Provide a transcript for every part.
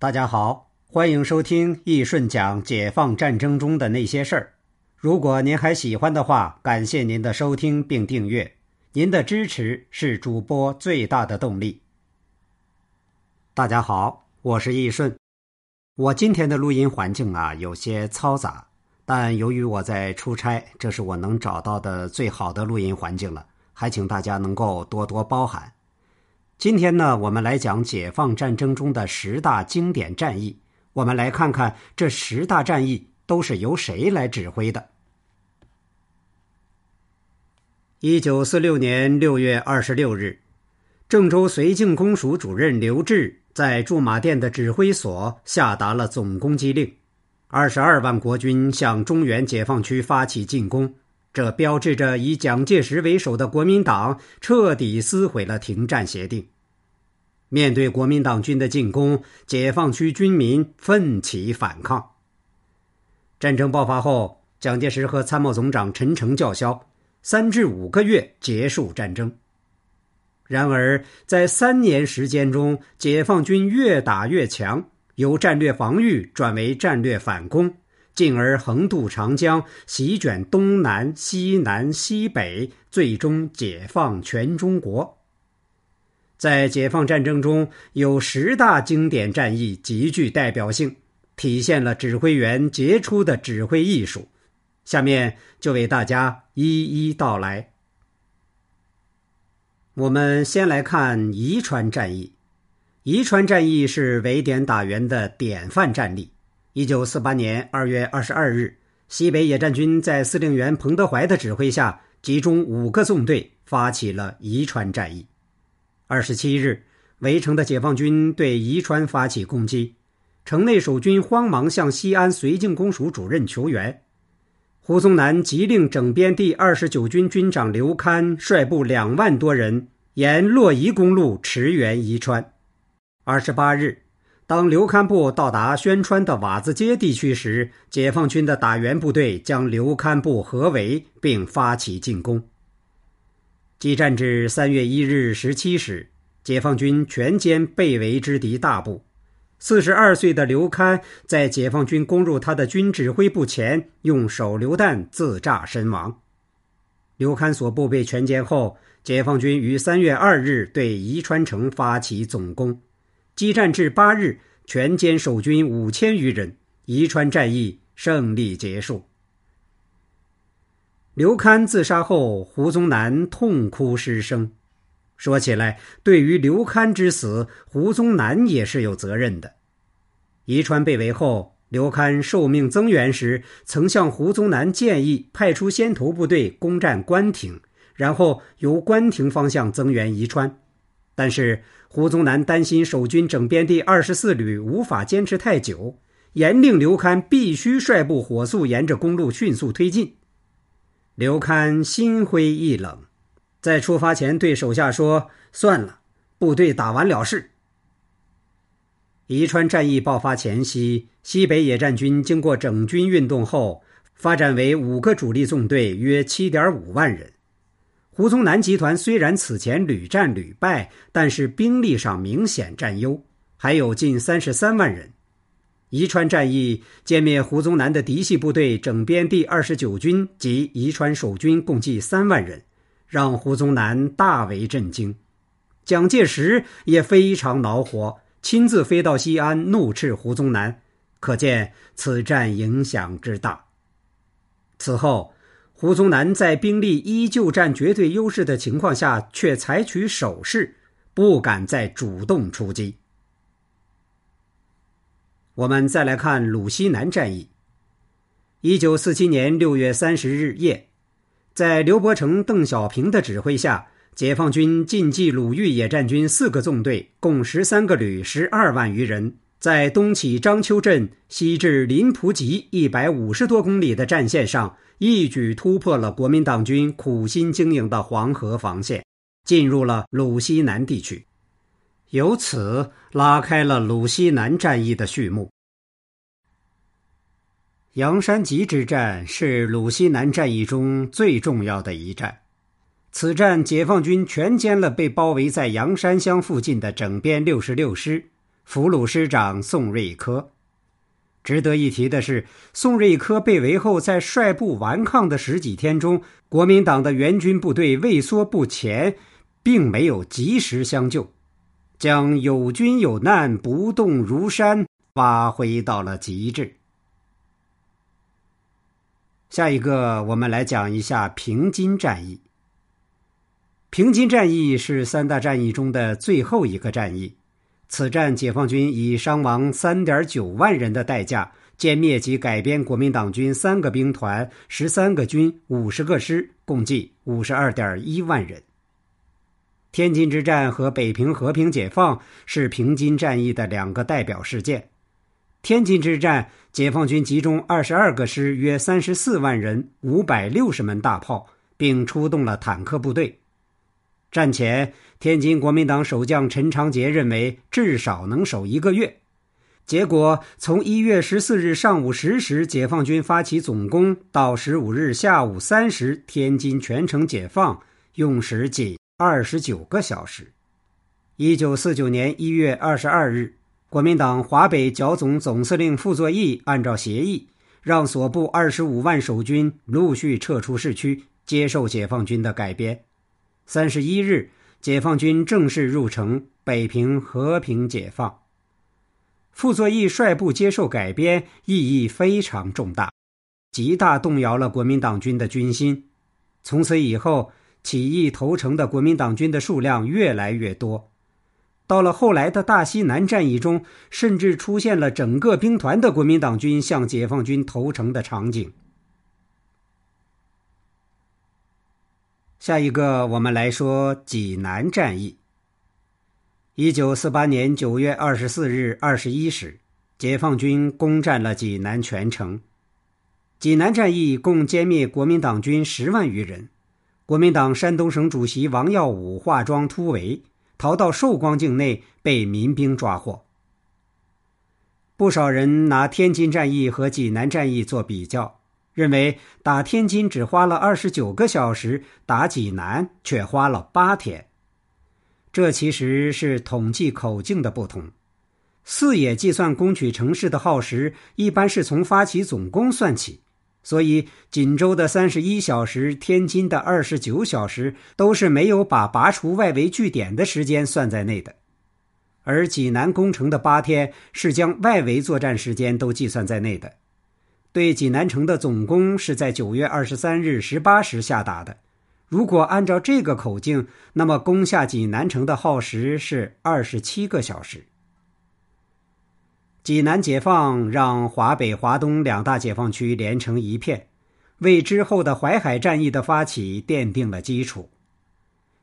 大家好，欢迎收听易顺讲解放战争中的那些事儿。如果您还喜欢的话，感谢您的收听并订阅，您的支持是主播最大的动力。大家好，我是易顺。我今天的录音环境啊有些嘈杂，但由于我在出差，这是我能找到的最好的录音环境了，还请大家能够多多包涵。今天呢，我们来讲解放战争中的十大经典战役。我们来看看这十大战役都是由谁来指挥的。一九四六年六月二十六日，郑州绥靖公署主任刘峙在驻马店的指挥所下达了总攻击令，二十二万国军向中原解放区发起进攻。这标志着以蒋介石为首的国民党彻底撕毁了停战协定。面对国民党军的进攻，解放区军民奋起反抗。战争爆发后，蒋介石和参谋总长陈诚叫嚣：“三至五个月结束战争。”然而，在三年时间中，解放军越打越强，由战略防御转为战略反攻。进而横渡长江，席卷东南、西南、西北，最终解放全中国。在解放战争中，有十大经典战役极具代表性，体现了指挥员杰出的指挥艺术。下面就为大家一一道来。我们先来看宜川战役。宜川战役是围点打援的典范战例。一九四八年二月二十二日，西北野战军在司令员彭德怀的指挥下，集中五个纵队发起了宜川战役。二十七日，围城的解放军对宜川发起攻击，城内守军慌忙向西安绥靖公署主任求援。胡宗南急令整编第二十九军军长刘戡率部两万多人沿洛宜公路驰援宜川。二十八日。当刘戡部到达宣川的瓦子街地区时，解放军的打援部队将刘戡部合围，并发起进攻。激战至三月一日十七时，解放军全歼被围之敌大部。四十二岁的刘戡在解放军攻入他的军指挥部前，用手榴弹自炸身亡。刘戡所部被全歼后，解放军于三月二日对宜川城发起总攻。激战至八日，全歼守军五千余人，宜川战役胜利结束。刘戡自杀后，胡宗南痛哭失声。说起来，对于刘戡之死，胡宗南也是有责任的。宜川被围后，刘戡受命增援时，曾向胡宗南建议派出先头部队攻占关亭，然后由关亭方向增援宜川，但是。胡宗南担心守军整编第二十四旅无法坚持太久，严令刘戡必须率部火速沿着公路迅速推进。刘戡心灰意冷，在出发前对手下说：“算了，部队打完了事。”宜川战役爆发前夕，西北野战军经过整军运动后，发展为五个主力纵队，约七点五万人。胡宗南集团虽然此前屡战屡败，但是兵力上明显占优，还有近三十三万人。宜川战役歼灭胡宗南的嫡系部队整编第二十九军及宜川守军共计三万人，让胡宗南大为震惊。蒋介石也非常恼火，亲自飞到西安怒斥胡宗南，可见此战影响之大。此后。胡宗南在兵力依旧占绝对优势的情况下，却采取守势，不敢再主动出击。我们再来看鲁西南战役。一九四七年六月三十日夜，在刘伯承、邓小平的指挥下，解放军晋冀鲁豫野战军四个纵队，共十三个旅，十二万余人。在东起章丘镇，西至临浦集一百五十多公里的战线上，一举突破了国民党军苦心经营的黄河防线，进入了鲁西南地区，由此拉开了鲁西南战役的序幕。阳山集之战是鲁西南战役中最重要的一战，此战解放军全歼了被包围在阳山乡附近的整编六十六师。俘虏师长宋瑞珂。值得一提的是，宋瑞珂被围后，在率部顽抗的十几天中，国民党的援军部队畏缩不前，并没有及时相救，将有军有难、不动如山发挥到了极致。下一个，我们来讲一下平津战役。平津战役是三大战役中的最后一个战役。此战，解放军以伤亡三点九万人的代价，歼灭及改编国民党军三个兵团、十三个军、五十个师，共计五十二点一万人。天津之战和北平和平解放是平津战役的两个代表事件。天津之战，解放军集中二十二个师，约三十四万人，五百六十门大炮，并出动了坦克部队。战前，天津国民党守将陈长捷认为至少能守一个月。结果，从一月十四日上午十时解放军发起总攻，到十五日下午三时天津全城解放，用时仅二十九个小时。一九四九年一月二十二日，国民党华北剿总总司令傅作义按照协议，让所部二十五万守军陆续撤出市区，接受解放军的改编。三十一日，解放军正式入城，北平和平解放。傅作义率部接受改编，意义非常重大，极大动摇了国民党军的军心。从此以后，起义投诚的国民党军的数量越来越多。到了后来的大西南战役中，甚至出现了整个兵团的国民党军向解放军投诚的场景。下一个，我们来说济南战役。一九四八年九月二十四日二十一时，解放军攻占了济南全城。济南战役共歼灭国民党军十万余人。国民党山东省主席王耀武化妆突围，逃到寿光境内，被民兵抓获。不少人拿天津战役和济南战役做比较。认为打天津只花了二十九个小时，打济南却花了八天。这其实是统计口径的不同。四野计算攻取城市的耗时，一般是从发起总攻算起，所以锦州的三十一小时，天津的二十九小时，都是没有把拔除外围据点的时间算在内的。而济南攻城的八天，是将外围作战时间都计算在内的。对济南城的总攻是在九月二十三日十八时下达的。如果按照这个口径，那么攻下济南城的耗时是二十七个小时。济南解放让华北、华东两大解放区连成一片，为之后的淮海战役的发起奠定了基础。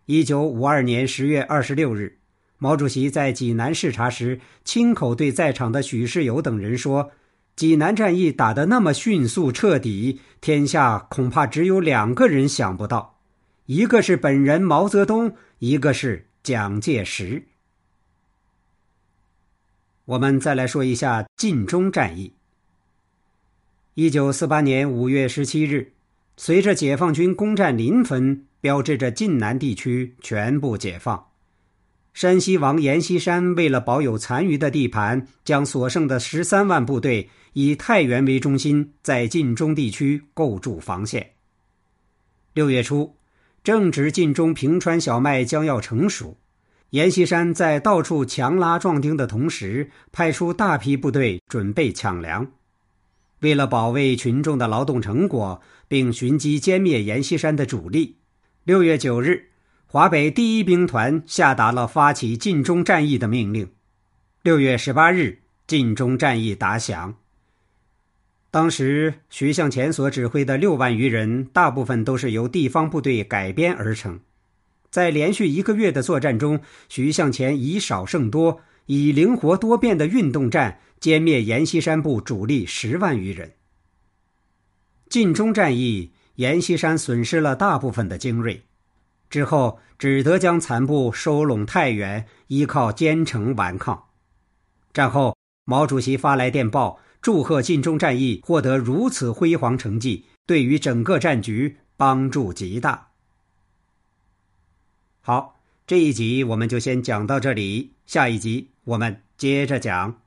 一九五二年十月二十六日，毛主席在济南视察时，亲口对在场的许世友等人说。济南战役打得那么迅速彻底，天下恐怕只有两个人想不到，一个是本人毛泽东，一个是蒋介石。我们再来说一下晋中战役。一九四八年五月十七日，随着解放军攻占临汾，标志着晋南地区全部解放。山西王阎锡山为了保有残余的地盘，将所剩的十三万部队以太原为中心，在晋中地区构筑防线。六月初，正值晋中平川小麦将要成熟，阎锡山在到处强拉壮丁的同时，派出大批部队准备抢粮。为了保卫群众的劳动成果，并寻机歼灭阎锡山的主力，六月九日。华北第一兵团下达了发起晋中战役的命令。六月十八日，晋中战役打响。当时徐向前所指挥的六万余人，大部分都是由地方部队改编而成。在连续一个月的作战中，徐向前以少胜多，以灵活多变的运动战歼灭阎锡山部主力十万余人。晋中战役，阎锡山损失了大部分的精锐。之后只得将残部收拢太原，依靠坚城顽抗。战后，毛主席发来电报，祝贺晋中战役获得如此辉煌成绩，对于整个战局帮助极大。好，这一集我们就先讲到这里，下一集我们接着讲。